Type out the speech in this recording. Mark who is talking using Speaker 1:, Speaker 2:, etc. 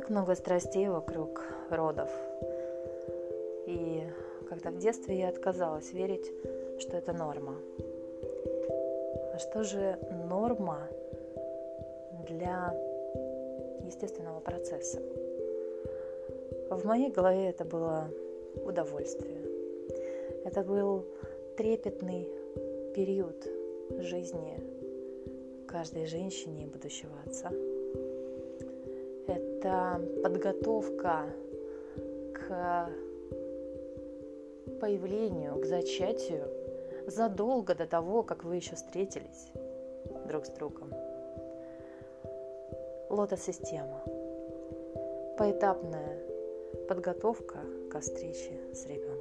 Speaker 1: Так много страстей вокруг родов. И когда в детстве я отказалась верить, что это норма. А что же норма для естественного процесса? В моей голове это было удовольствие. Это был трепетный период жизни каждой женщине и будущего отца. Это подготовка к появлению, к зачатию задолго до того, как вы еще встретились друг с другом. Лотос-система. Поэтапная подготовка к встрече с ребенком.